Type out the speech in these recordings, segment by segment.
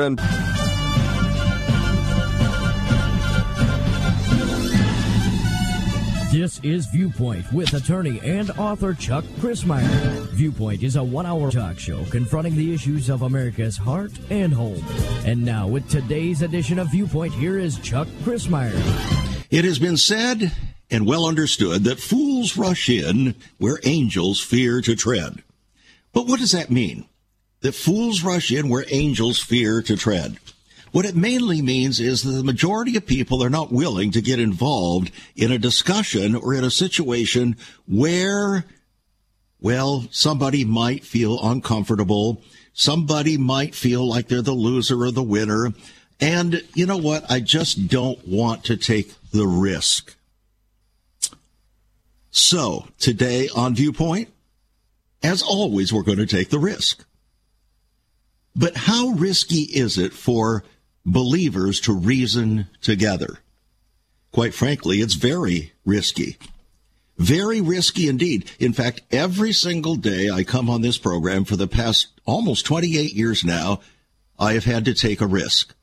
And This is Viewpoint with attorney and author Chuck Crismier. Viewpoint is a one hour talk show confronting the issues of America's heart and home. And now, with today's edition of Viewpoint, here is Chuck Crismier. It has been said and well understood that fools rush in where angels fear to tread. But what does that mean? That fools rush in where angels fear to tread. What it mainly means is that the majority of people are not willing to get involved in a discussion or in a situation where, well, somebody might feel uncomfortable. Somebody might feel like they're the loser or the winner. And you know what? I just don't want to take the risk. So today on Viewpoint, as always, we're going to take the risk. But how risky is it for believers to reason together. Quite frankly, it's very risky. Very risky indeed. In fact, every single day I come on this program for the past almost 28 years now, I have had to take a risk.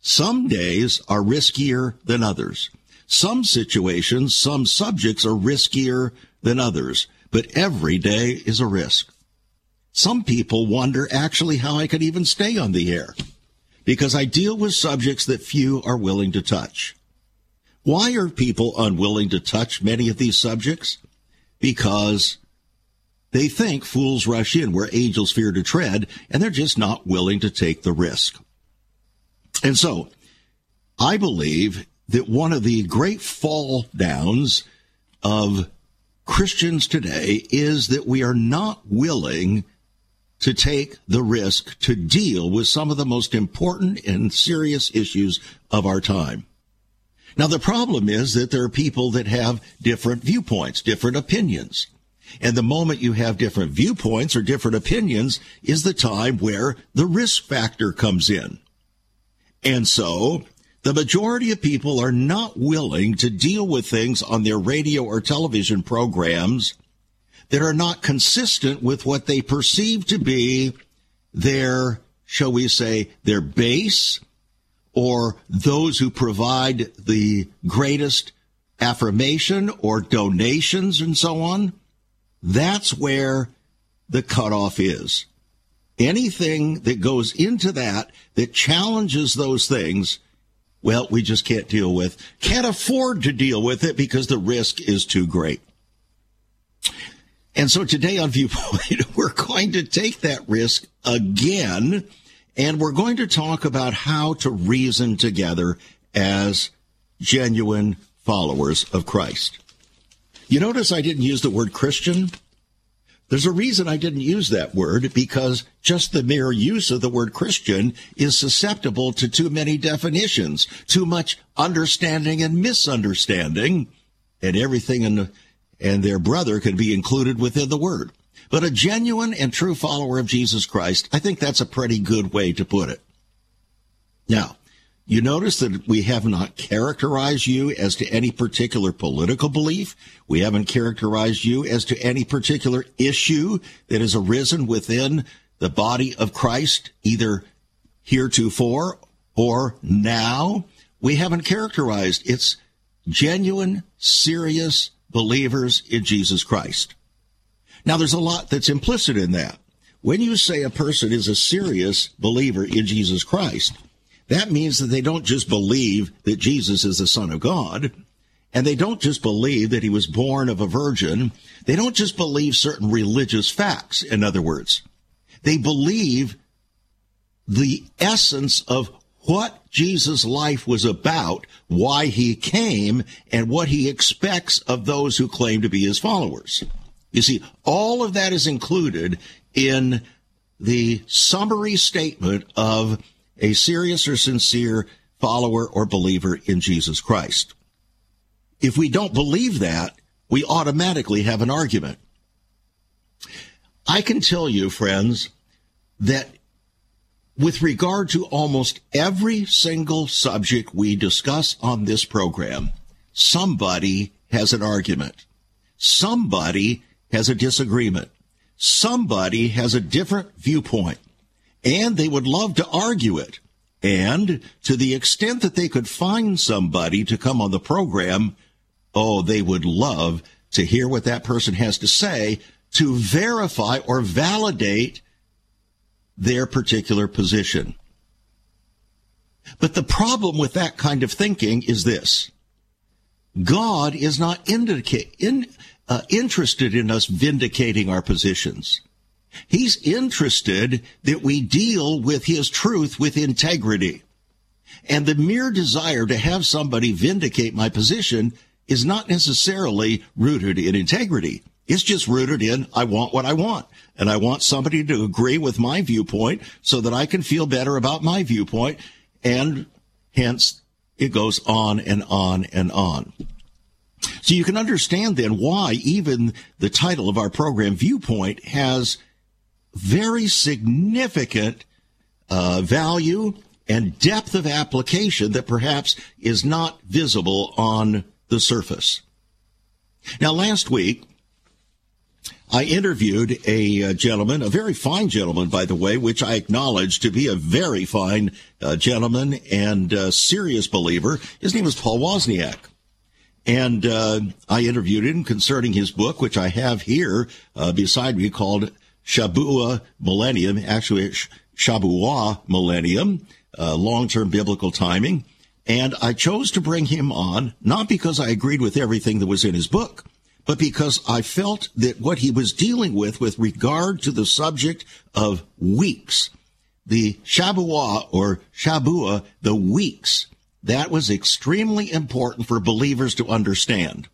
Some days are riskier than others. Some situations, some subjects are riskier than others, but every day is a risk. Some people wonder actually how I could even stay on the air because I deal with subjects that few are willing to touch. Why are people unwilling to touch many of these subjects? Because they think fools rush in where angels fear to tread, and they're just not willing to take the risk. And so, I believe that one of the great fall downs of Christians today is that we are not willing to take the risk to deal with some of the most important and serious issues of our time. Now, the problem is that there are people that have different viewpoints, different opinions. And the moment you have different viewpoints or different opinions is the time where the risk factor comes in. And so the majority of people are not willing to deal with things on their radio or television programs that are not consistent with what they perceive to be their, shall we say, their base or those who provide the greatest affirmation or donations and so on. That's where the cutoff is. Anything that goes into that that challenges those things, well, we just can't deal with, can't afford to deal with it because the risk is too great. And so today on Viewpoint, we're going to take that risk again, and we're going to talk about how to reason together as genuine followers of Christ. You notice I didn't use the word Christian? There's a reason I didn't use that word because just the mere use of the word Christian is susceptible to too many definitions, too much understanding and misunderstanding, and everything in the and their brother can be included within the word. But a genuine and true follower of Jesus Christ, I think that's a pretty good way to put it. Now, you notice that we have not characterized you as to any particular political belief. We haven't characterized you as to any particular issue that has arisen within the body of Christ, either heretofore or now. We haven't characterized its genuine, serious, believers in Jesus Christ. Now, there's a lot that's implicit in that. When you say a person is a serious believer in Jesus Christ, that means that they don't just believe that Jesus is the Son of God, and they don't just believe that he was born of a virgin. They don't just believe certain religious facts, in other words. They believe the essence of what Jesus' life was about, why he came, and what he expects of those who claim to be his followers. You see, all of that is included in the summary statement of a serious or sincere follower or believer in Jesus Christ. If we don't believe that, we automatically have an argument. I can tell you, friends, that with regard to almost every single subject we discuss on this program, somebody has an argument. Somebody has a disagreement. Somebody has a different viewpoint. and they would love to argue it. And to the extent that they could find somebody to come on the program, oh, they would love to hear what that person has to say to verify or validate their particular position. But the problem with that kind of thinking is this. God is not indica- in, uh, interested in us vindicating our positions. He's interested that we deal with his truth with integrity. And the mere desire to have somebody vindicate my position is not necessarily rooted in integrity. It's just rooted in I want what I want. And I want somebody to agree with my viewpoint so that I can feel better about my viewpoint. And hence it goes on and on and on. So you can understand then why even the title of our program, Viewpoint, has very significant uh, value and depth of application that perhaps is not visible on the surface. Now, last week, I interviewed a uh, gentleman, a very fine gentleman, by the way, which I acknowledge to be a very fine uh, gentleman and uh, serious believer. His name is Paul Wozniak. And uh, I interviewed him concerning his book, which I have here uh, beside me, called Shabua Millennium, actually Shabua Millennium, uh, long-term biblical timing. And I chose to bring him on, not because I agreed with everything that was in his book, but because I felt that what he was dealing with with regard to the subject of weeks, the Shabua or Shabua, the weeks, that was extremely important for believers to understand.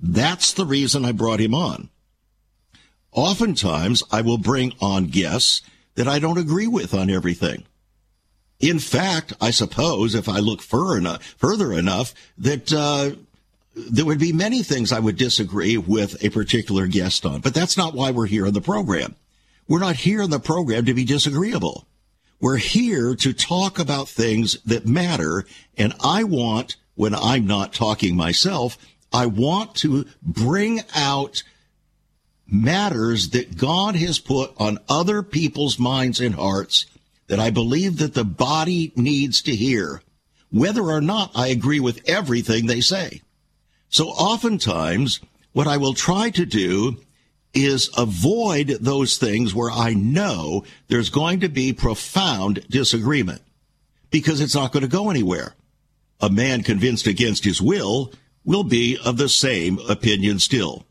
That's the reason I brought him on. Oftentimes, I will bring on guests that I don't agree with on everything. In fact, I suppose if I look further enough, further enough that uh, there would be many things I would disagree with a particular guest on, but that's not why we're here in the program. We're not here in the program to be disagreeable. We're here to talk about things that matter. And I want, when I'm not talking myself, I want to bring out matters that God has put on other people's minds and hearts that I believe that the body needs to hear, whether or not I agree with everything they say. So oftentimes, what I will try to do is avoid those things where I know there's going to be profound disagreement because it's not going to go anywhere. A man convinced against his will will be of the same opinion still.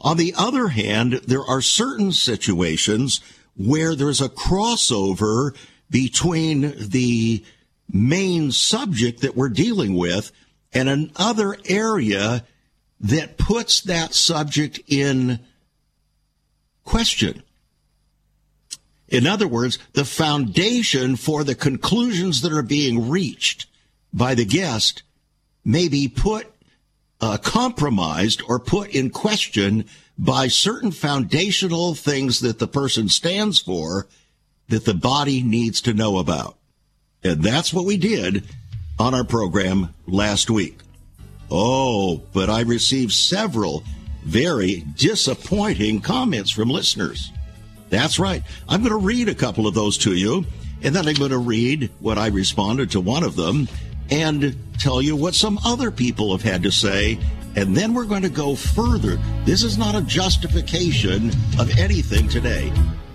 On the other hand, there are certain situations where there's a crossover between the main subject that we're dealing with and another area that puts that subject in question. In other words, the foundation for the conclusions that are being reached by the guest may be put uh, compromised or put in question by certain foundational things that the person stands for that the body needs to know about. And that's what we did on our program last week. Oh, but I received several very disappointing comments from listeners. That's right. I'm going to read a couple of those to you, and then I'm going to read what I responded to one of them and tell you what some other people have had to say. And then we're going to go further. This is not a justification of anything today.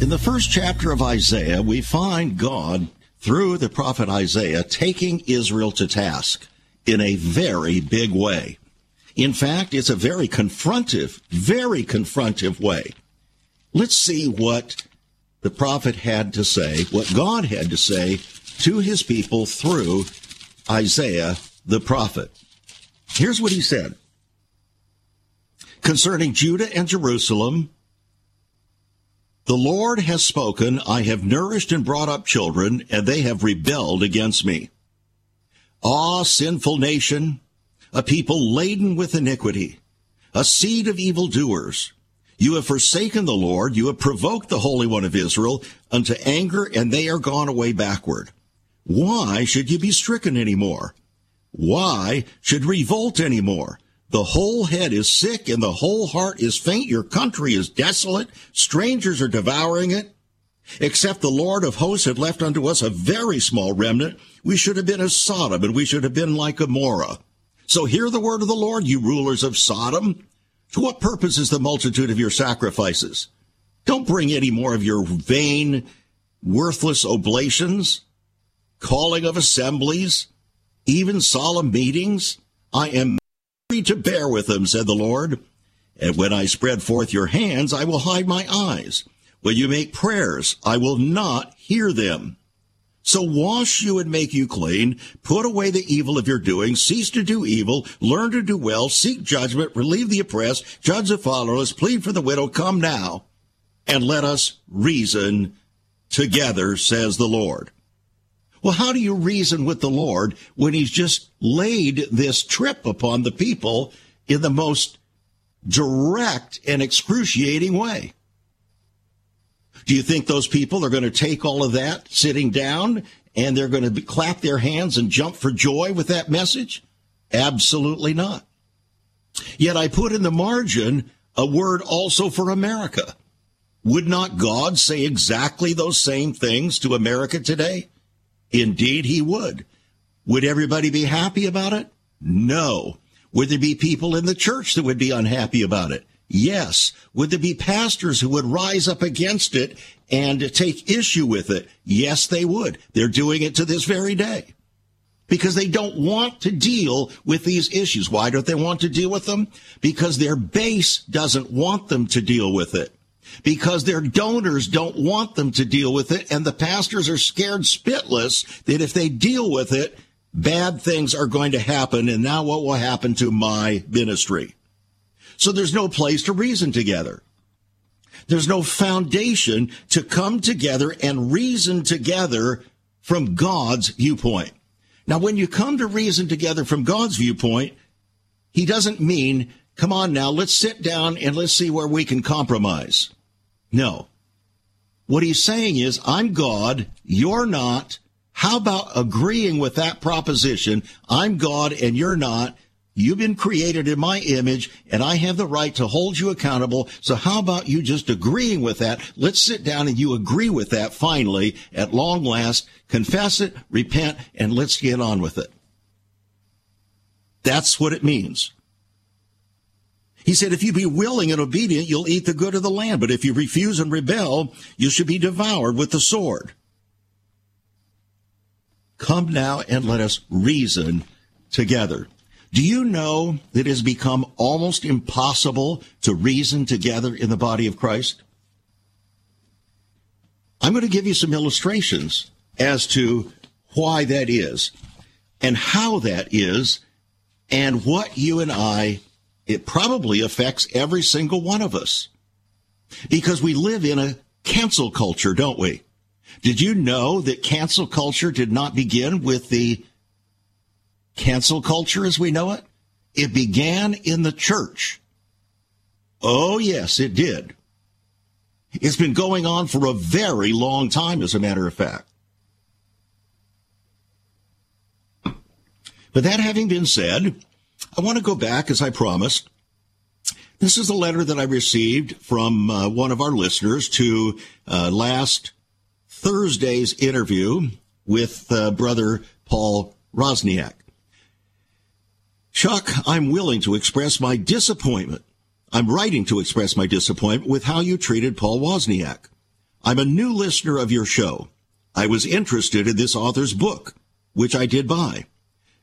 In the first chapter of Isaiah, we find God, through the prophet Isaiah, taking Israel to task in a very big way. In fact, it's a very confrontive, very confrontive way. Let's see what the prophet had to say, what God had to say to his people through Isaiah the prophet. Here's what he said concerning Judah and Jerusalem. The Lord has spoken, I have nourished and brought up children, and they have rebelled against me. Ah, sinful nation, a people laden with iniquity, a seed of evildoers. You have forsaken the Lord, you have provoked the Holy One of Israel unto anger, and they are gone away backward. Why should you be stricken any more? Why should revolt any more? The whole head is sick and the whole heart is faint. Your country is desolate. Strangers are devouring it. Except the Lord of hosts had left unto us a very small remnant, we should have been as Sodom and we should have been like Gomorrah. So hear the word of the Lord, you rulers of Sodom. To what purpose is the multitude of your sacrifices? Don't bring any more of your vain, worthless oblations, calling of assemblies, even solemn meetings. I am ready to bear with them, said the Lord. And when I spread forth your hands, I will hide my eyes. When you make prayers, I will not hear them. So wash you and make you clean. Put away the evil of your doing. Cease to do evil. Learn to do well. Seek judgment. Relieve the oppressed. Judge the fatherless. Plead for the widow. Come now and let us reason together, says the Lord. Well, how do you reason with the Lord when he's just laid this trip upon the people in the most direct and excruciating way? Do you think those people are going to take all of that sitting down and they're going to clap their hands and jump for joy with that message? Absolutely not. Yet I put in the margin a word also for America. Would not God say exactly those same things to America today? Indeed, he would. Would everybody be happy about it? No. Would there be people in the church that would be unhappy about it? Yes. Would there be pastors who would rise up against it and take issue with it? Yes, they would. They're doing it to this very day because they don't want to deal with these issues. Why don't they want to deal with them? Because their base doesn't want them to deal with it. Because their donors don't want them to deal with it, and the pastors are scared spitless that if they deal with it, bad things are going to happen, and now what will happen to my ministry? So there's no place to reason together. There's no foundation to come together and reason together from God's viewpoint. Now, when you come to reason together from God's viewpoint, he doesn't mean, come on now, let's sit down and let's see where we can compromise. No. What he's saying is, I'm God, you're not. How about agreeing with that proposition? I'm God and you're not. You've been created in my image and I have the right to hold you accountable. So how about you just agreeing with that? Let's sit down and you agree with that finally at long last. Confess it, repent, and let's get on with it. That's what it means. He said, if you be willing and obedient, you'll eat the good of the land. But if you refuse and rebel, you should be devoured with the sword. Come now and let us reason together. Do you know that it has become almost impossible to reason together in the body of Christ? I'm going to give you some illustrations as to why that is and how that is and what you and I, it probably affects every single one of us because we live in a cancel culture, don't we? Did you know that cancel culture did not begin with the cancel culture as we know it? It began in the church. Oh, yes, it did. It's been going on for a very long time, as a matter of fact. But that having been said, I want to go back, as I promised. This is a letter that I received from uh, one of our listeners to uh, last Thursday's interview with uh, Brother Paul Wozniak. Chuck, I'm willing to express my disappointment. I'm writing to express my disappointment with how you treated Paul Wozniak. I'm a new listener of your show. I was interested in this author's book, which I did buy.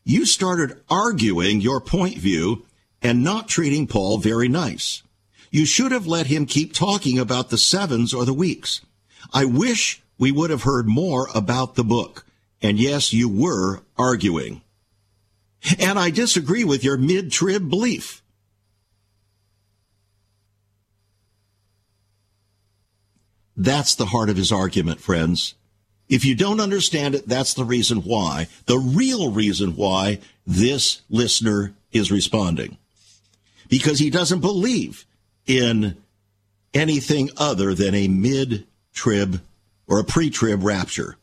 You started arguing your point view and not treating Paul very nice. You should have let him keep talking about the sevens or the weeks. I wish we would have heard more about the book. And yes, you were arguing. And I disagree with your mid trib belief. That's the heart of his argument, friends. If you don't understand it, that's the reason why, the real reason why this listener is responding. Because he doesn't believe in anything other than a mid trib or a pre trib rapture.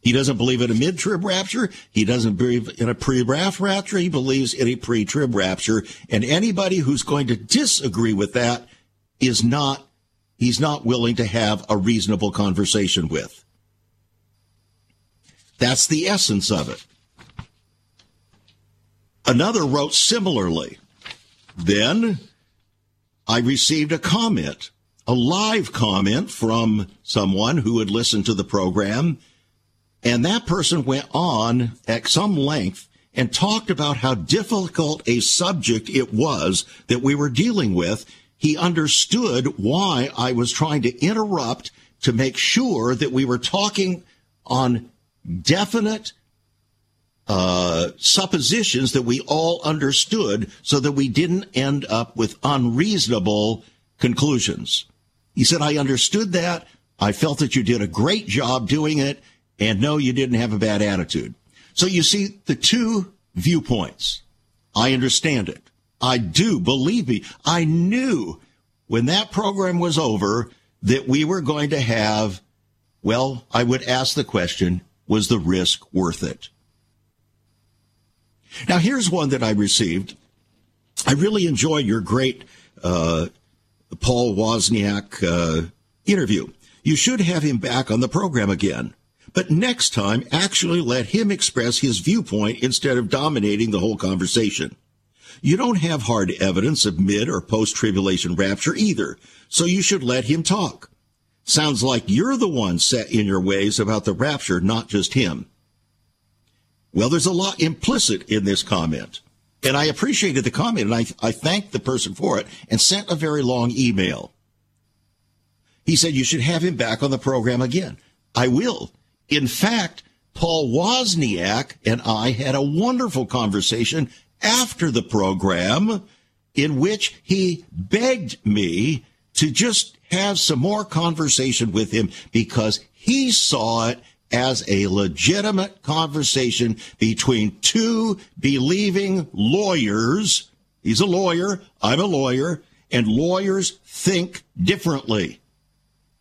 He doesn't believe in a mid trib rapture. He doesn't believe in a pre rapture. He believes in a pre trib rapture. And anybody who's going to disagree with that is not, he's not willing to have a reasonable conversation with. That's the essence of it. Another wrote similarly. Then I received a comment, a live comment from someone who had listened to the program. And that person went on at some length and talked about how difficult a subject it was that we were dealing with. He understood why I was trying to interrupt to make sure that we were talking on definite uh, suppositions that we all understood so that we didn't end up with unreasonable conclusions. He said, I understood that. I felt that you did a great job doing it. And no, you didn't have a bad attitude. So you see the two viewpoints. I understand it. I do believe me. I knew when that program was over that we were going to have, well, I would ask the question, was the risk worth it? Now, here's one that I received. I really enjoyed your great uh, Paul Wozniak uh, interview. You should have him back on the program again. But next time, actually let him express his viewpoint instead of dominating the whole conversation. You don't have hard evidence of mid or post tribulation rapture either, so you should let him talk. Sounds like you're the one set in your ways about the rapture, not just him. Well, there's a lot implicit in this comment. And I appreciated the comment and I, I thanked the person for it and sent a very long email. He said, you should have him back on the program again. I will. In fact, Paul Wozniak and I had a wonderful conversation after the program in which he begged me to just have some more conversation with him because he saw it as a legitimate conversation between two believing lawyers. He's a lawyer. I'm a lawyer. And lawyers think differently.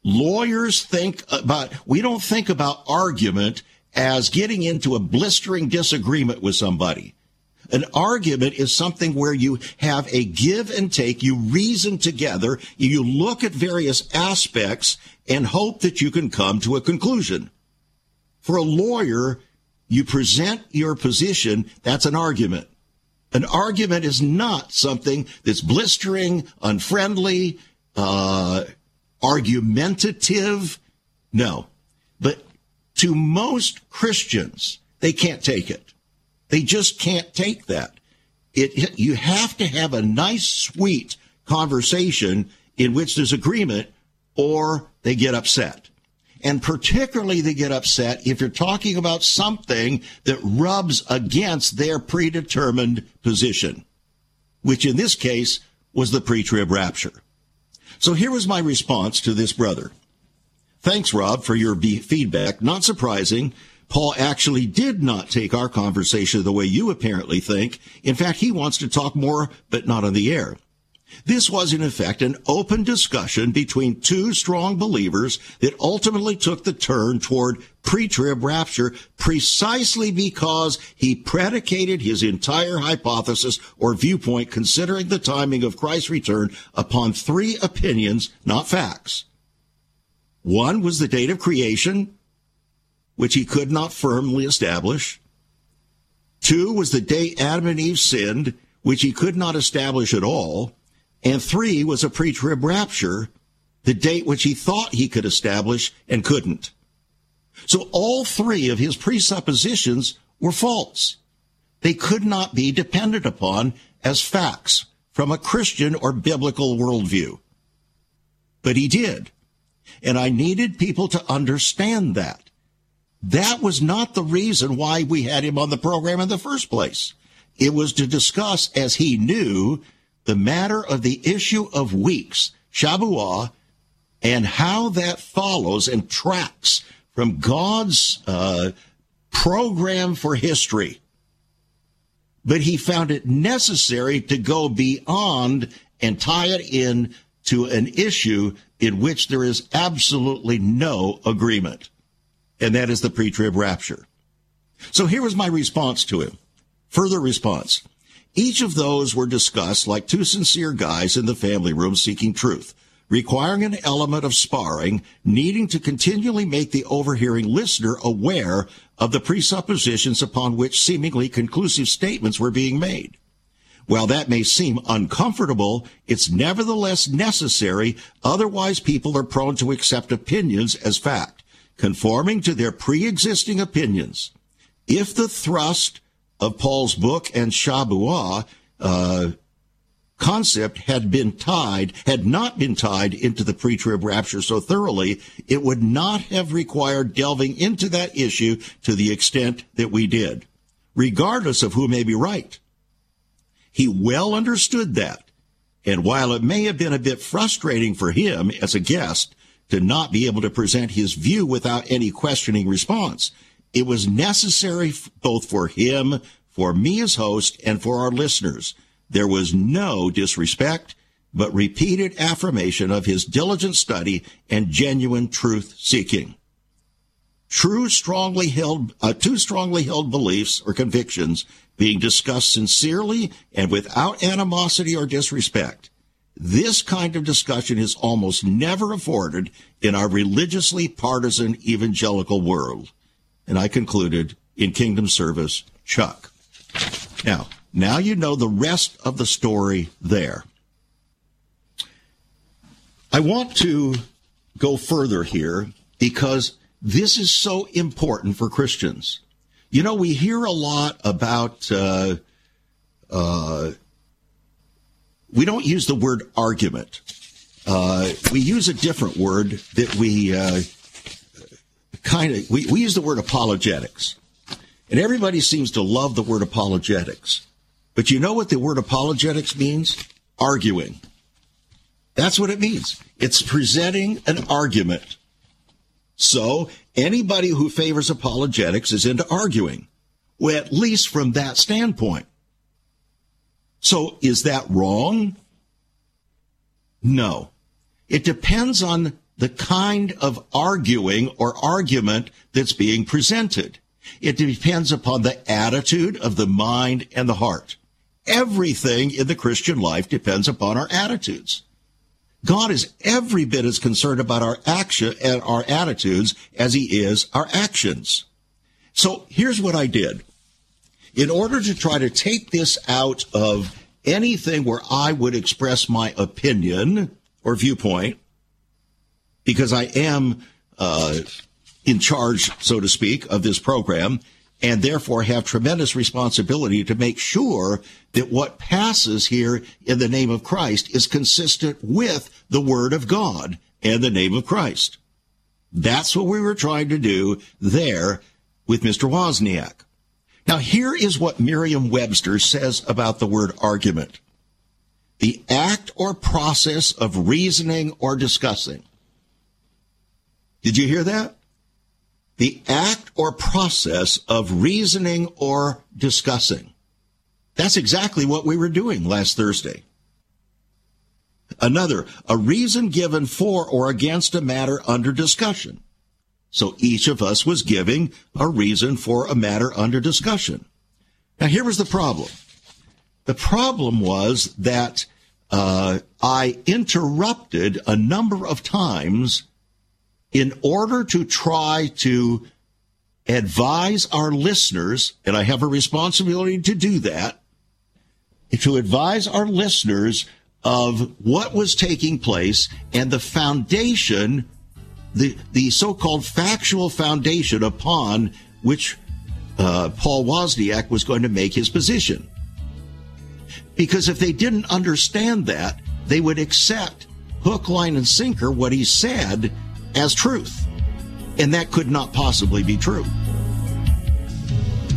Lawyers think about, we don't think about argument as getting into a blistering disagreement with somebody. An argument is something where you have a give and take, you reason together, you look at various aspects and hope that you can come to a conclusion. For a lawyer, you present your position, that's an argument. An argument is not something that's blistering, unfriendly, uh, argumentative. No. But to most Christians, they can't take it. They just can't take that. It, you have to have a nice, sweet conversation in which there's agreement or they get upset. And particularly they get upset if you're talking about something that rubs against their predetermined position, which in this case was the pre-trib rapture. So here was my response to this brother. Thanks, Rob, for your feedback. Not surprising. Paul actually did not take our conversation the way you apparently think. In fact, he wants to talk more, but not on the air. This was in effect an open discussion between two strong believers that ultimately took the turn toward pre-trib rapture precisely because he predicated his entire hypothesis or viewpoint considering the timing of Christ's return upon three opinions, not facts. One was the date of creation, which he could not firmly establish. Two was the day Adam and Eve sinned, which he could not establish at all. And three was a pre-trib rapture, the date which he thought he could establish and couldn't. So all three of his presuppositions were false. They could not be depended upon as facts from a Christian or biblical worldview. But he did. And I needed people to understand that. That was not the reason why we had him on the program in the first place. It was to discuss, as he knew, the matter of the issue of weeks, Shabuah, and how that follows and tracks from God's uh, program for history. But he found it necessary to go beyond and tie it in to an issue in which there is absolutely no agreement. And that is the pre-trib rapture. So here was my response to him. Further response. Each of those were discussed like two sincere guys in the family room seeking truth, requiring an element of sparring, needing to continually make the overhearing listener aware of the presuppositions upon which seemingly conclusive statements were being made. While that may seem uncomfortable, it's nevertheless necessary, otherwise people are prone to accept opinions as fact, conforming to their pre-existing opinions. If the thrust of Paul's book and Shabuah uh, concept had been tied, had not been tied into the pre-trib rapture so thoroughly, it would not have required delving into that issue to the extent that we did, regardless of who may be right. He well understood that. And while it may have been a bit frustrating for him as a guest to not be able to present his view without any questioning response, it was necessary both for him, for me as host, and for our listeners. There was no disrespect, but repeated affirmation of his diligent study and genuine truth seeking. True strongly held, uh, two strongly held beliefs or convictions being discussed sincerely and without animosity or disrespect. This kind of discussion is almost never afforded in our religiously partisan evangelical world. And I concluded in kingdom service, Chuck. Now, now you know the rest of the story there. I want to go further here because this is so important for Christians. You know, we hear a lot about, uh, uh, we don't use the word argument. Uh, we use a different word that we uh, kind of we, we use the word apologetics. And everybody seems to love the word apologetics. But you know what the word apologetics means? Arguing. That's what it means. It's presenting an argument. So anybody who favors apologetics is into arguing. Well, at least from that standpoint. So is that wrong? No. It depends on the kind of arguing or argument that's being presented. It depends upon the attitude of the mind and the heart. Everything in the Christian life depends upon our attitudes. God is every bit as concerned about our action and our attitudes as he is our actions. So here's what I did. In order to try to take this out of anything where I would express my opinion or viewpoint, because I am uh, in charge, so to speak, of this program, and therefore have tremendous responsibility to make sure that what passes here in the name of Christ is consistent with the Word of God and the name of Christ. That's what we were trying to do there with Mr. Wozniak. Now, here is what Merriam Webster says about the word argument the act or process of reasoning or discussing did you hear that? The act or process of reasoning or discussing. That's exactly what we were doing last Thursday. Another, a reason given for or against a matter under discussion. So each of us was giving a reason for a matter under discussion. Now here was the problem. The problem was that uh, I interrupted a number of times in order to try to advise our listeners, and I have a responsibility to do that, to advise our listeners of what was taking place and the foundation, the, the so-called factual foundation upon which uh, Paul Wozniak was going to make his position. Because if they didn't understand that, they would accept hook, line, and sinker what he said as truth. And that could not possibly be true.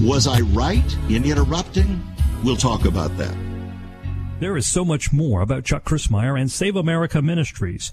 Was I right in interrupting? We'll talk about that. There is so much more about Chuck Crismier and Save America Ministries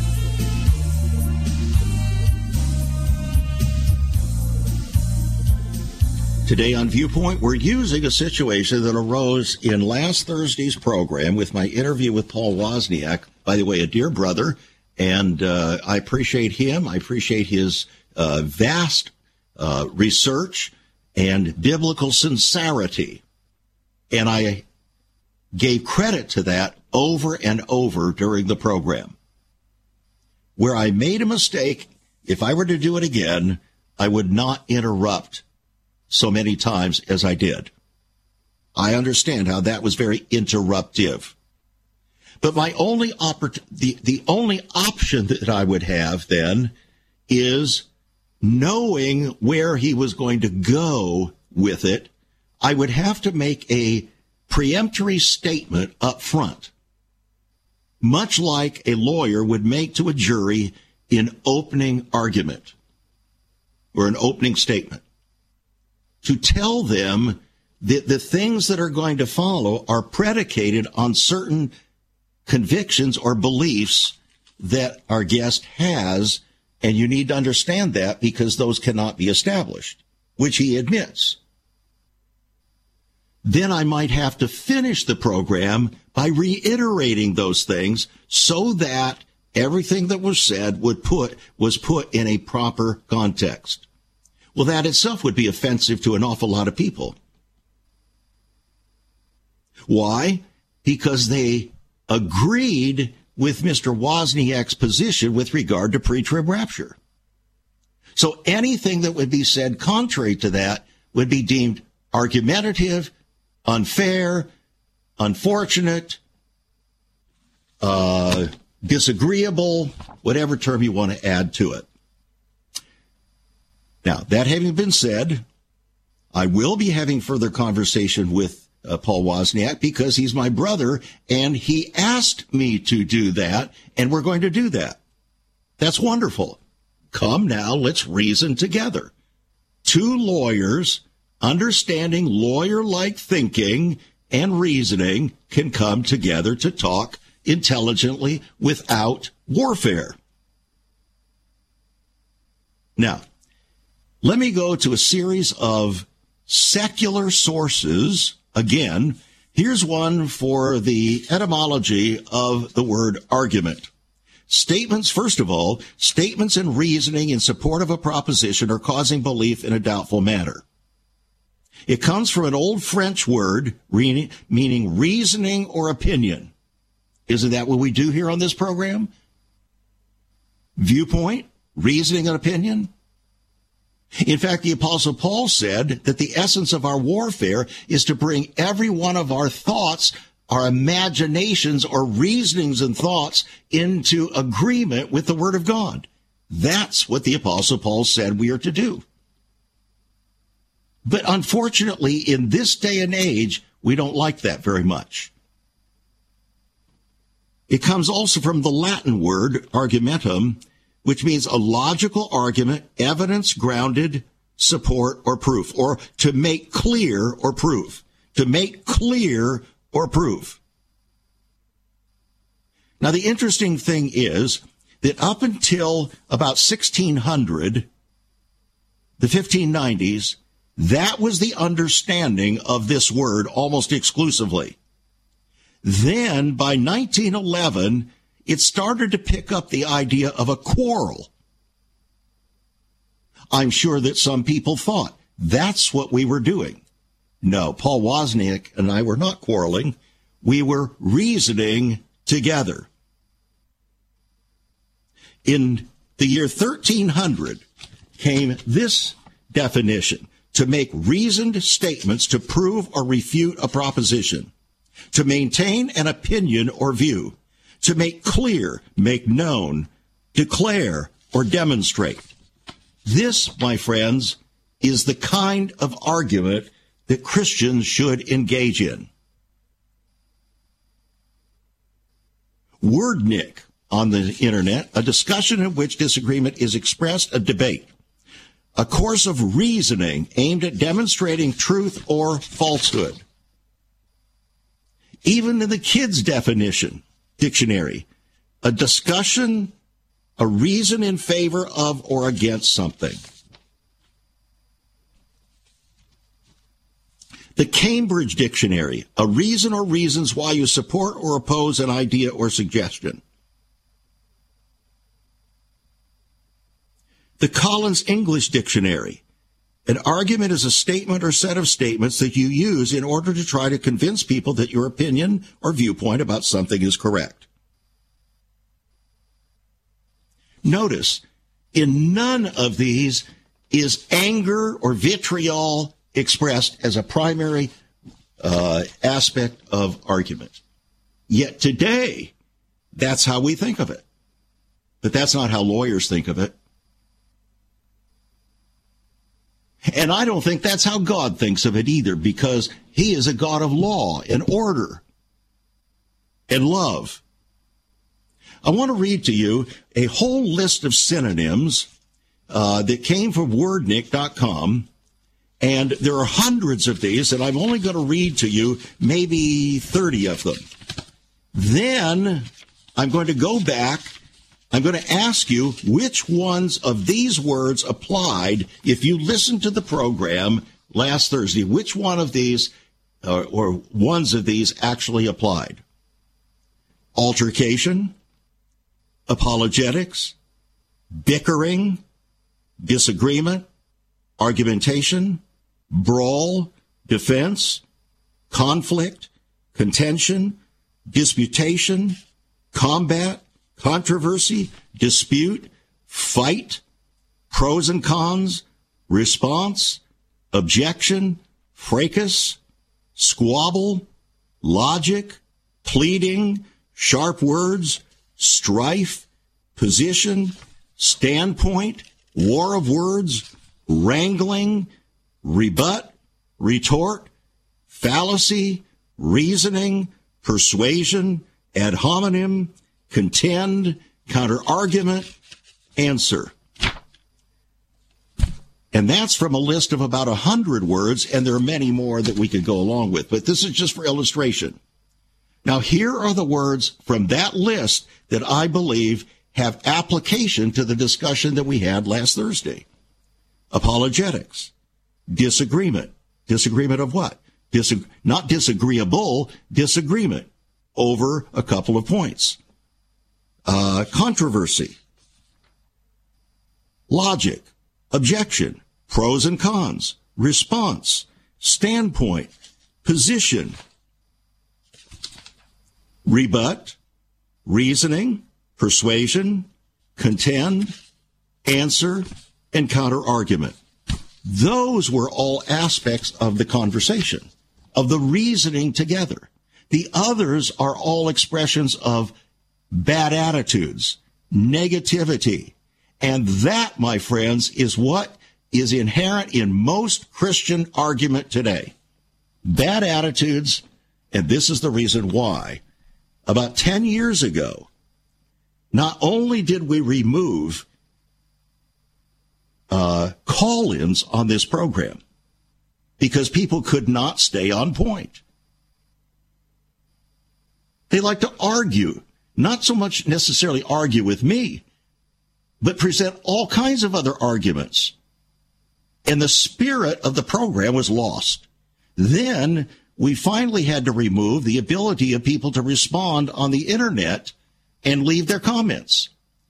Today on Viewpoint, we're using a situation that arose in last Thursday's program with my interview with Paul Wozniak. By the way, a dear brother, and uh, I appreciate him. I appreciate his uh, vast uh, research and biblical sincerity. And I gave credit to that over and over during the program. Where I made a mistake, if I were to do it again, I would not interrupt so many times as I did. I understand how that was very interruptive. But my only oppor- the, the only option that I would have then is knowing where he was going to go with it. I would have to make a preemptory statement up front, much like a lawyer would make to a jury in opening argument or an opening statement to tell them that the things that are going to follow are predicated on certain convictions or beliefs that our guest has. And you need to understand that because those cannot be established, which he admits. Then I might have to finish the program by reiterating those things so that everything that was said would put, was put in a proper context. Well, that itself would be offensive to an awful lot of people. Why? Because they agreed with Mr. Wozniak's position with regard to pre-trib rapture. So anything that would be said contrary to that would be deemed argumentative, unfair, unfortunate, uh, disagreeable, whatever term you want to add to it. Now, that having been said, I will be having further conversation with uh, Paul Wozniak because he's my brother and he asked me to do that and we're going to do that. That's wonderful. Come now, let's reason together. Two lawyers understanding lawyer like thinking and reasoning can come together to talk intelligently without warfare. Now, let me go to a series of secular sources. Again, here's one for the etymology of the word argument. Statements, first of all, statements and reasoning in support of a proposition or causing belief in a doubtful matter. It comes from an old French word meaning reasoning or opinion. Isn't that what we do here on this program? Viewpoint, reasoning and opinion. In fact, the apostle Paul said that the essence of our warfare is to bring every one of our thoughts, our imaginations or reasonings and thoughts into agreement with the word of God. That's what the apostle Paul said we are to do. But unfortunately, in this day and age, we don't like that very much. It comes also from the Latin word argumentum, which means a logical argument, evidence grounded support or proof, or to make clear or prove. To make clear or prove. Now, the interesting thing is that up until about 1600, the 1590s, that was the understanding of this word almost exclusively. Then by 1911, it started to pick up the idea of a quarrel. I'm sure that some people thought that's what we were doing. No, Paul Wozniak and I were not quarreling. We were reasoning together. In the year 1300 came this definition to make reasoned statements to prove or refute a proposition, to maintain an opinion or view, to make clear, make known, declare, or demonstrate. This, my friends, is the kind of argument that Christians should engage in. Wordnik on the internet, a discussion in which disagreement is expressed, a debate, a course of reasoning aimed at demonstrating truth or falsehood. Even in the kids' definition dictionary, a discussion, a reason in favor of or against something. The Cambridge Dictionary, a reason or reasons why you support or oppose an idea or suggestion. The Collins English Dictionary, an argument is a statement or set of statements that you use in order to try to convince people that your opinion or viewpoint about something is correct. Notice, in none of these is anger or vitriol expressed as a primary uh, aspect of argument. Yet today, that's how we think of it. But that's not how lawyers think of it. And I don't think that's how God thinks of it either, because He is a God of law and order and love. I want to read to you a whole list of synonyms uh, that came from wordnik.com and there are hundreds of these, and I'm only going to read to you maybe 30 of them. Then I'm going to go back. I'm going to ask you which ones of these words applied if you listened to the program last Thursday. Which one of these uh, or ones of these actually applied? Altercation, apologetics, bickering, disagreement, argumentation, brawl, defense, conflict, contention, disputation, combat, controversy, dispute, fight, pros and cons, response, objection, fracas, squabble, logic, pleading, sharp words, strife, position, standpoint, war of words, wrangling, rebut, retort, fallacy, reasoning, persuasion, ad hominem, contend, counter argument, answer. And that's from a list of about a hundred words, and there are many more that we could go along with, but this is just for illustration. Now, here are the words from that list that I believe have application to the discussion that we had last Thursday. Apologetics, disagreement. Disagreement of what? Disag- not disagreeable, disagreement over a couple of points. Uh, controversy, logic, objection, pros and cons, response, standpoint, position, rebut, reasoning, persuasion, contend, answer, and counter argument. Those were all aspects of the conversation, of the reasoning together. The others are all expressions of bad attitudes, negativity. And that, my friends, is what is inherent in most Christian argument today. Bad attitudes, and this is the reason why. About 10 years ago, not only did we remove uh, call ins on this program because people could not stay on point. They like to argue, not so much necessarily argue with me, but present all kinds of other arguments. And the spirit of the program was lost. Then we finally had to remove the ability of people to respond on the internet and leave their comments.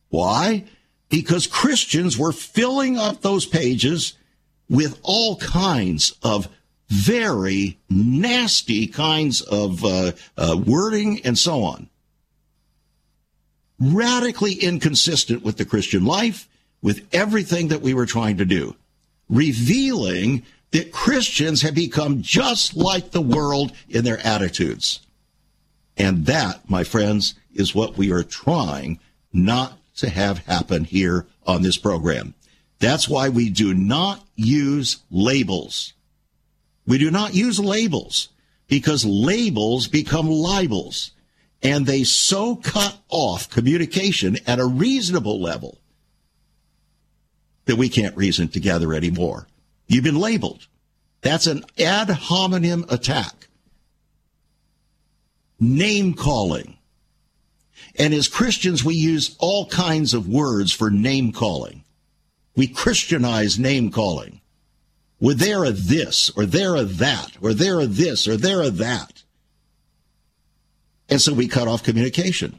Why? because Christians were filling up those pages with all kinds of very nasty kinds of uh, uh, wording and so on. Radically inconsistent with the Christian life, with everything that we were trying to do, revealing that Christians have become just like the world in their attitudes. And that, my friends, is what we are trying not to have happen here on this program. That's why we do not use labels. We do not use labels because labels become libels and they so cut off communication at a reasonable level that we can't reason together anymore. You've been labeled. That's an ad hominem attack. Name calling. And as Christians, we use all kinds of words for name calling. We Christianize name calling. Well, they're a this, or they're a that, or they're a this, or they're a that. And so we cut off communication.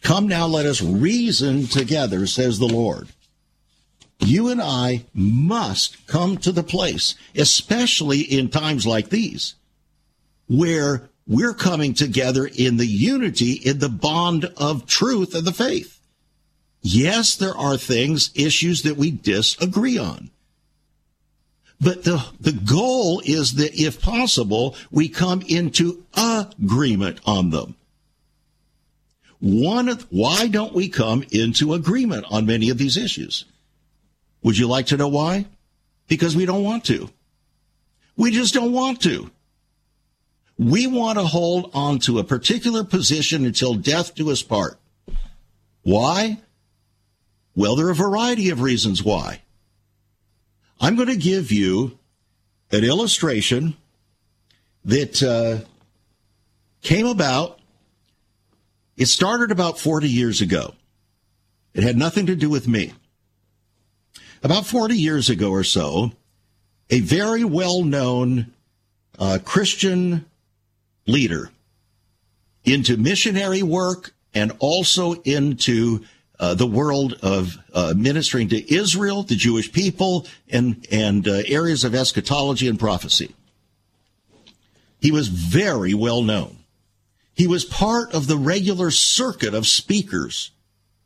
Come now, let us reason together, says the Lord you and I must come to the place, especially in times like these, where we're coming together in the unity, in the bond of truth and the faith. Yes, there are things, issues that we disagree on. But the, the goal is that if possible, we come into agreement on them. One, why don't we come into agreement on many of these issues? Would you like to know why? Because we don't want to. We just don't want to. We want to hold on to a particular position until death do us part. Why? Well, there are a variety of reasons why. I'm going to give you an illustration that uh, came about. It started about 40 years ago. It had nothing to do with me. About 40 years ago or so, a very well known uh, Christian leader into missionary work and also into uh, the world of uh, ministering to Israel, the Jewish people, and, and uh, areas of eschatology and prophecy. He was very well known. He was part of the regular circuit of speakers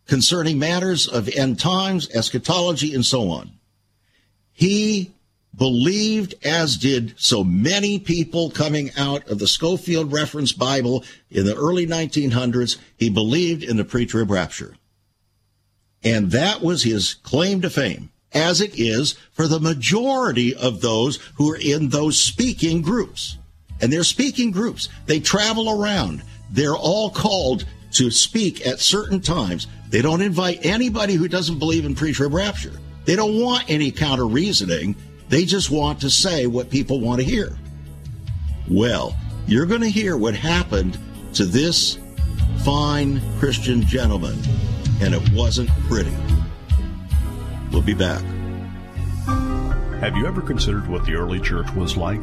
concerning matters of end times, eschatology, and so on. He believed, as did so many people coming out of the Scofield Reference Bible in the early 1900s, he believed in the pre-trib rapture. And that was his claim to fame, as it is for the majority of those who are in those speaking groups. And they're speaking groups. They travel around. They're all called to speak at certain times. They don't invite anybody who doesn't believe in pre-trib rapture. They don't want any counter reasoning. They just want to say what people want to hear. Well, you're going to hear what happened to this fine Christian gentleman, and it wasn't pretty. We'll be back. Have you ever considered what the early church was like?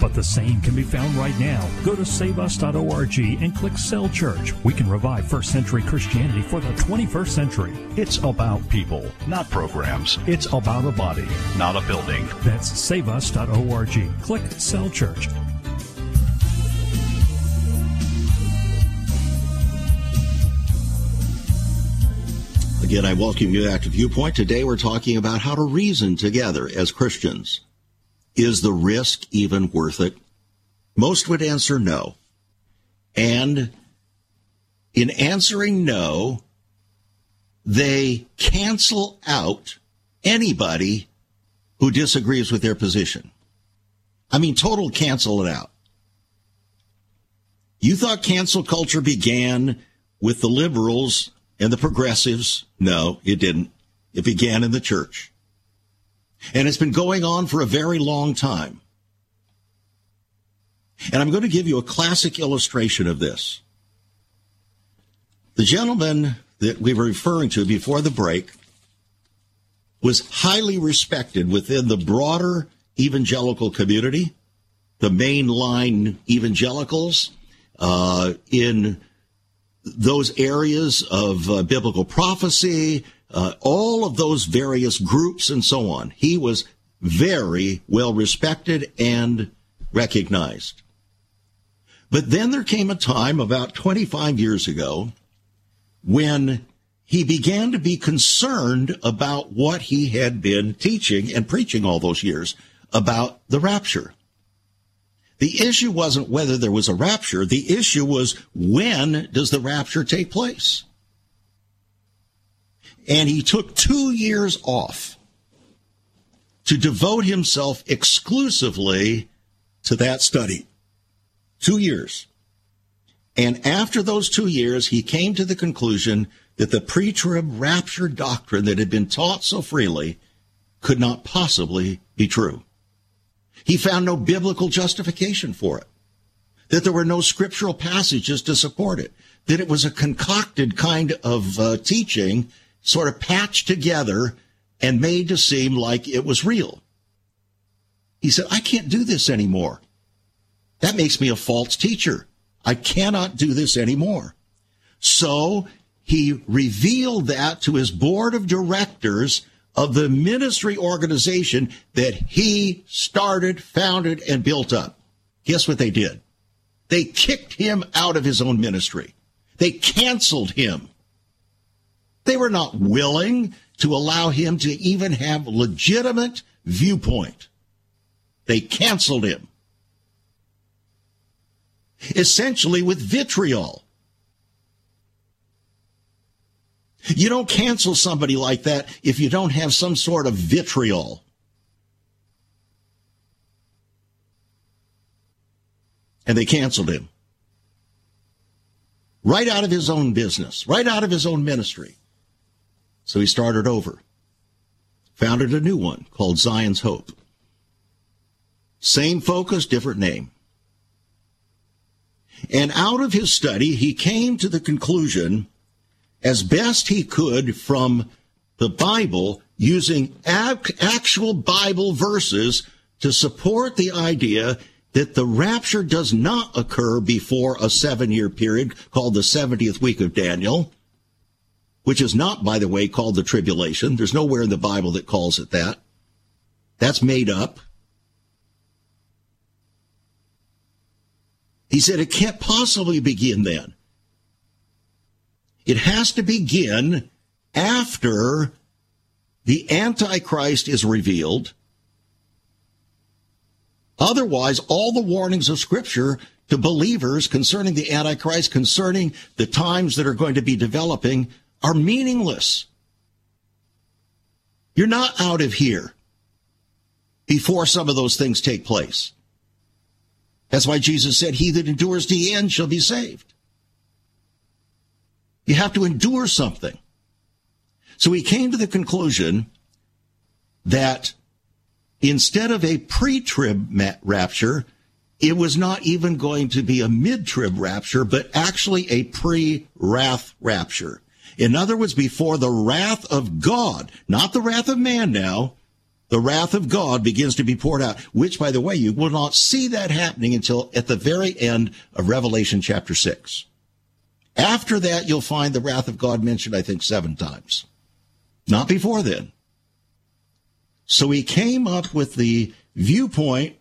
But the same can be found right now. Go to saveus.org and click Cell Church. We can revive first century Christianity for the 21st century. It's about people, not programs. It's about a body, not a building. That's saveus.org. Click Cell Church. Again, I welcome you back to Viewpoint. Today we're talking about how to reason together as Christians. Is the risk even worth it? Most would answer no. And in answering no, they cancel out anybody who disagrees with their position. I mean, total cancel it out. You thought cancel culture began with the liberals and the progressives? No, it didn't. It began in the church. And it's been going on for a very long time. And I'm going to give you a classic illustration of this. The gentleman that we were referring to before the break was highly respected within the broader evangelical community, the mainline evangelicals, uh, in those areas of uh, biblical prophecy, uh, all of those various groups and so on. He was very well respected and recognized. But then there came a time about 25 years ago when he began to be concerned about what he had been teaching and preaching all those years about the rapture. The issue wasn't whether there was a rapture. The issue was when does the rapture take place? And he took two years off to devote himself exclusively to that study. Two years. And after those two years, he came to the conclusion that the pre-trib rapture doctrine that had been taught so freely could not possibly be true. He found no biblical justification for it, that there were no scriptural passages to support it, that it was a concocted kind of uh, teaching, sort of patched together and made to seem like it was real. He said, I can't do this anymore. That makes me a false teacher. I cannot do this anymore. So he revealed that to his board of directors of the ministry organization that he started, founded, and built up. Guess what they did? They kicked him out of his own ministry. They canceled him. They were not willing to allow him to even have legitimate viewpoint. They canceled him essentially with vitriol. You don't cancel somebody like that if you don't have some sort of vitriol. And they canceled him. Right out of his own business, right out of his own ministry. So he started over. Founded a new one called Zion's Hope. Same focus, different name. And out of his study, he came to the conclusion, as best he could from the Bible, using actual Bible verses to support the idea that the rapture does not occur before a seven year period called the 70th week of Daniel, which is not, by the way, called the tribulation. There's nowhere in the Bible that calls it that. That's made up. He said it can't possibly begin then. It has to begin after the Antichrist is revealed. Otherwise, all the warnings of Scripture to believers concerning the Antichrist, concerning the times that are going to be developing, are meaningless. You're not out of here before some of those things take place. That's why Jesus said, He that endures to the end shall be saved. You have to endure something. So he came to the conclusion that instead of a pre trib rapture, it was not even going to be a mid trib rapture, but actually a pre wrath rapture. In other words, before the wrath of God, not the wrath of man now, the wrath of God begins to be poured out, which, by the way, you will not see that happening until at the very end of Revelation chapter 6. After that, you'll find the wrath of God mentioned, I think, seven times. Not before then. So he came up with the viewpoint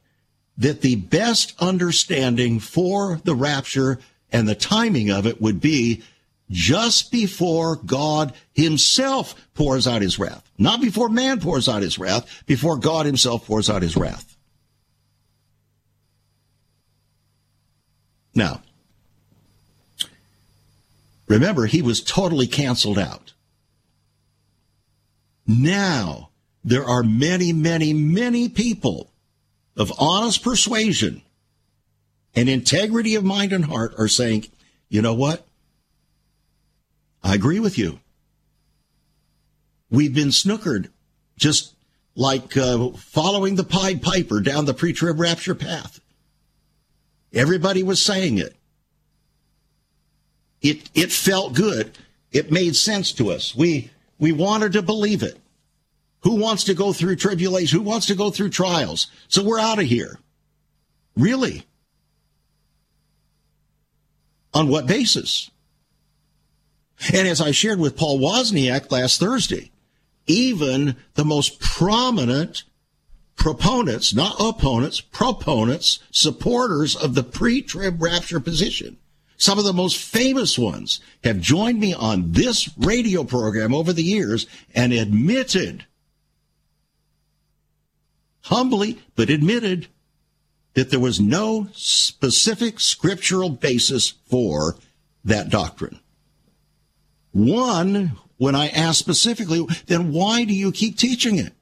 that the best understanding for the rapture and the timing of it would be just before God himself pours out his wrath. Not before man pours out his wrath, before God himself pours out his wrath. Now, remember, he was totally canceled out. Now, there are many, many, many people of honest persuasion and integrity of mind and heart are saying, you know what? I agree with you. We've been snookered, just like uh, following the Pied Piper down the pre trib rapture path. Everybody was saying it. It, it felt good. It made sense to us. We, we wanted to believe it. Who wants to go through tribulation? Who wants to go through trials? So we're out of here. Really? On what basis? And as I shared with Paul Wozniak last Thursday, even the most prominent proponents, not opponents, proponents, supporters of the pre-trib rapture position, some of the most famous ones have joined me on this radio program over the years and admitted, humbly, but admitted that there was no specific scriptural basis for that doctrine. One, when I asked specifically, then why do you keep teaching it?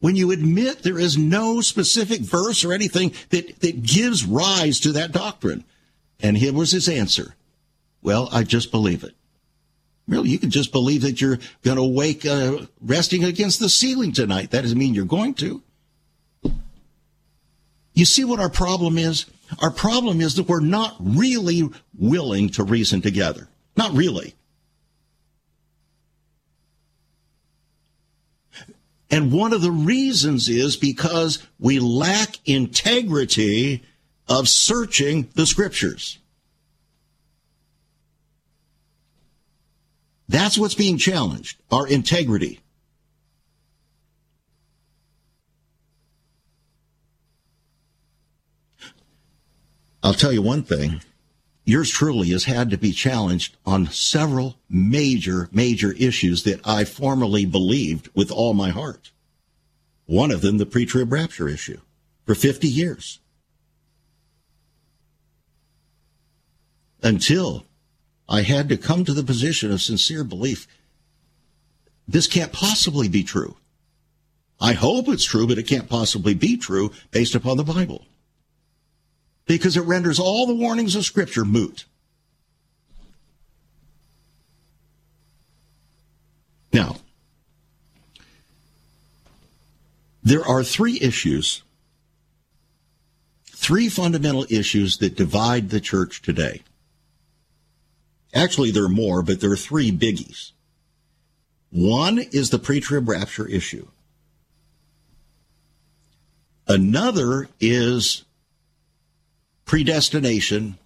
When you admit there is no specific verse or anything that, that gives rise to that doctrine. And here was his answer. Well, I just believe it. Really, you can just believe that you're going to wake uh, resting against the ceiling tonight. That doesn't mean you're going to. You see what our problem is? Our problem is that we're not really willing to reason together. Not really. And one of the reasons is because we lack integrity of searching the scriptures. That's what's being challenged, our integrity. I'll tell you one thing. Yours truly has had to be challenged on several major, major issues that I formerly believed with all my heart. One of them, the pre-trib rapture issue for 50 years. Until I had to come to the position of sincere belief. This can't possibly be true. I hope it's true, but it can't possibly be true based upon the Bible because it renders all the warnings of Scripture moot. Now, there are three issues, three fundamental issues that divide the church today. Actually, there are more, but there are three biggies. One is the pre trib rapture issue. Another is predestination,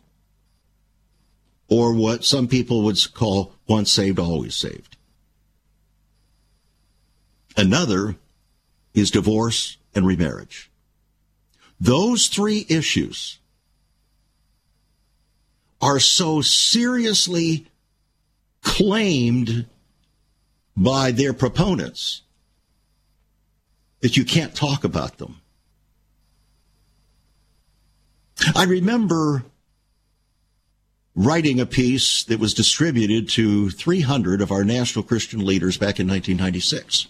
or what some people would call once saved, always saved. Another is divorce and remarriage. Those three issues are so seriously claimed by their proponents that you can't talk about them. I remember writing a piece that was distributed to 300 of our national Christian leaders back in 1996.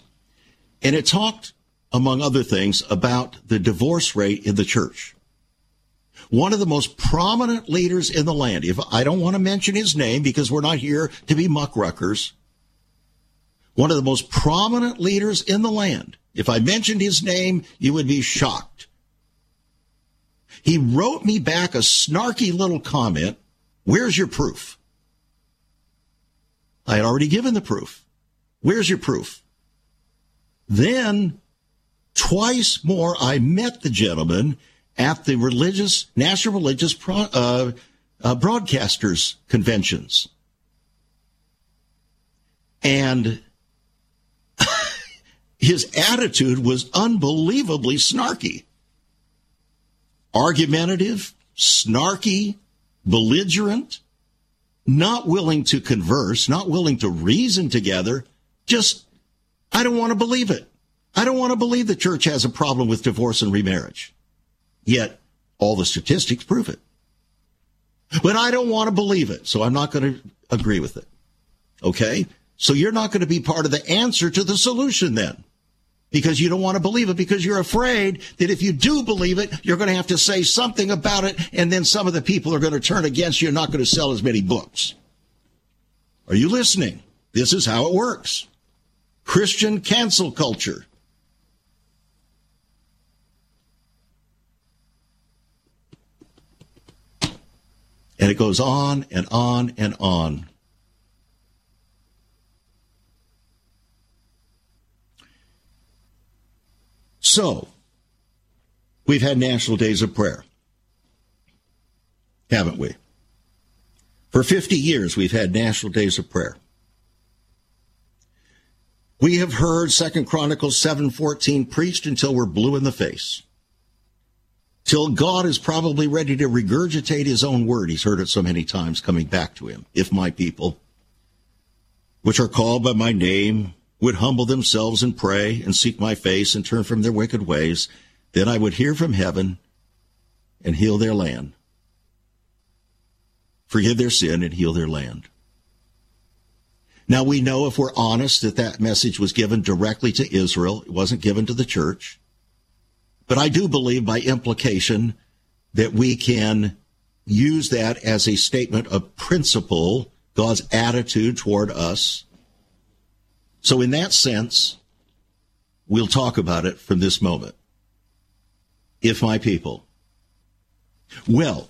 And it talked, among other things, about the divorce rate in the church. One of the most prominent leaders in the land, if I don't want to mention his name because we're not here to be muckruckers, one of the most prominent leaders in the land, if I mentioned his name, you would be shocked. He wrote me back a snarky little comment. Where's your proof? I had already given the proof. Where's your proof? Then, twice more, I met the gentleman at the religious, national religious pro, uh, uh, broadcasters conventions. And his attitude was unbelievably snarky argumentative, snarky, belligerent, not willing to converse, not willing to reason together. Just, I don't want to believe it. I don't want to believe the church has a problem with divorce and remarriage. Yet, all the statistics prove it. But I don't want to believe it, so I'm not going to agree with it. Okay? So you're not going to be part of the answer to the solution then because you don't want to believe it because you're afraid that if you do believe it, you're going to have to say something about it and then some of the people are going to turn against you and not going to sell as many books. Are you listening? This is how it works. Christian cancel culture. And it goes on and on and on. So, we've had national days of prayer, haven't we? For 50 years, we've had national days of prayer. We have heard Second Chronicles 7:14 preached until we're blue in the face. Till God is probably ready to regurgitate his own word. He's heard it so many times coming back to him. If my people, which are called by my name, would humble themselves and pray and seek my face and turn from their wicked ways, then I would hear from heaven and heal their land. Forgive their sin and heal their land. Now we know if we're honest that that message was given directly to Israel. It wasn't given to the church. But I do believe by implication that we can use that as a statement of principle, God's attitude toward us so, in that sense, we'll talk about it from this moment. If my people. Well,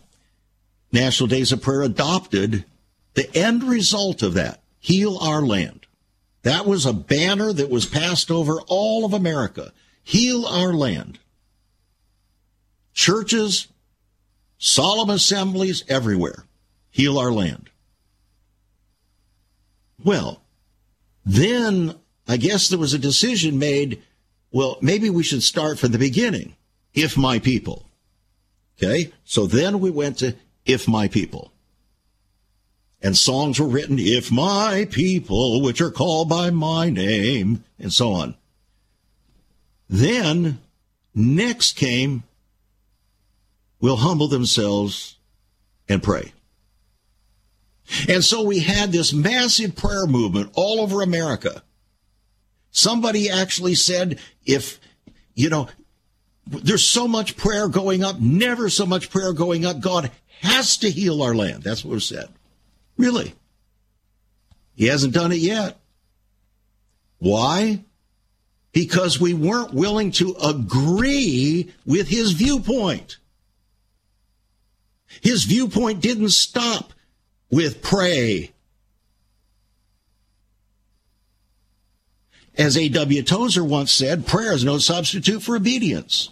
National Days of Prayer adopted the end result of that heal our land. That was a banner that was passed over all of America. Heal our land. Churches, solemn assemblies everywhere. Heal our land. Well, then I guess there was a decision made. Well, maybe we should start from the beginning. If my people. Okay. So then we went to if my people. And songs were written, if my people, which are called by my name, and so on. Then next came, will humble themselves and pray. And so we had this massive prayer movement all over America. Somebody actually said, if, you know, there's so much prayer going up, never so much prayer going up, God has to heal our land. That's what was said. Really. He hasn't done it yet. Why? Because we weren't willing to agree with his viewpoint. His viewpoint didn't stop with pray. As A.W. Tozer once said, prayer is no substitute for obedience.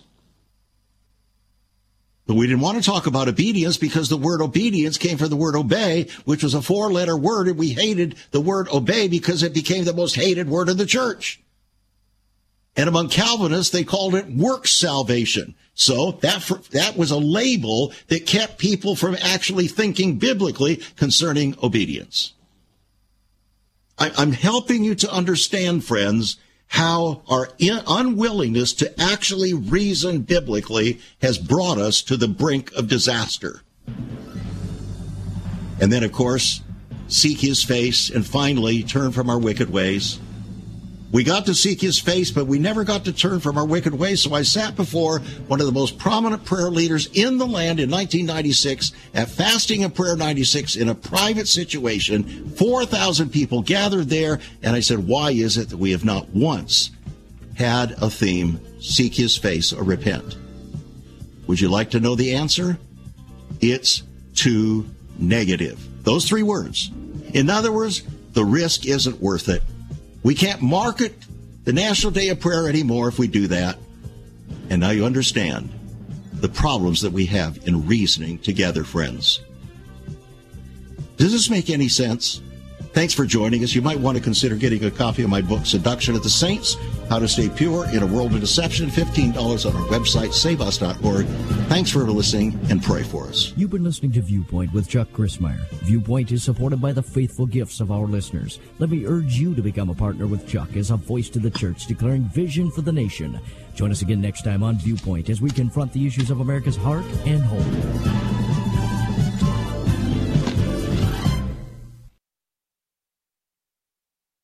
But we didn't want to talk about obedience because the word obedience came from the word obey, which was a four letter word, and we hated the word obey because it became the most hated word in the church. And among Calvinists, they called it work salvation. So that, that was a label that kept people from actually thinking biblically concerning obedience. I, I'm helping you to understand, friends, how our in, unwillingness to actually reason biblically has brought us to the brink of disaster. And then, of course, seek his face and finally turn from our wicked ways we got to seek his face, but we never got to turn from our wicked ways. So I sat before one of the most prominent prayer leaders in the land in 1996 at Fasting and Prayer 96 in a private situation. 4,000 people gathered there. And I said, why is it that we have not once had a theme, seek his face or repent? Would you like to know the answer? It's too negative. Those three words. In other words, the risk isn't worth it. We can't market the National Day of Prayer anymore if we do that. And now you understand the problems that we have in reasoning together, friends. Does this make any sense? Thanks for joining us. You might want to consider getting a copy of my book, Seduction of the Saints How to Stay Pure in a World of Deception. $15 on our website, saveus.org. Thanks for listening and pray for us. You've been listening to Viewpoint with Chuck Crismier. Viewpoint is supported by the faithful gifts of our listeners. Let me urge you to become a partner with Chuck as a voice to the church declaring vision for the nation. Join us again next time on Viewpoint as we confront the issues of America's heart and home.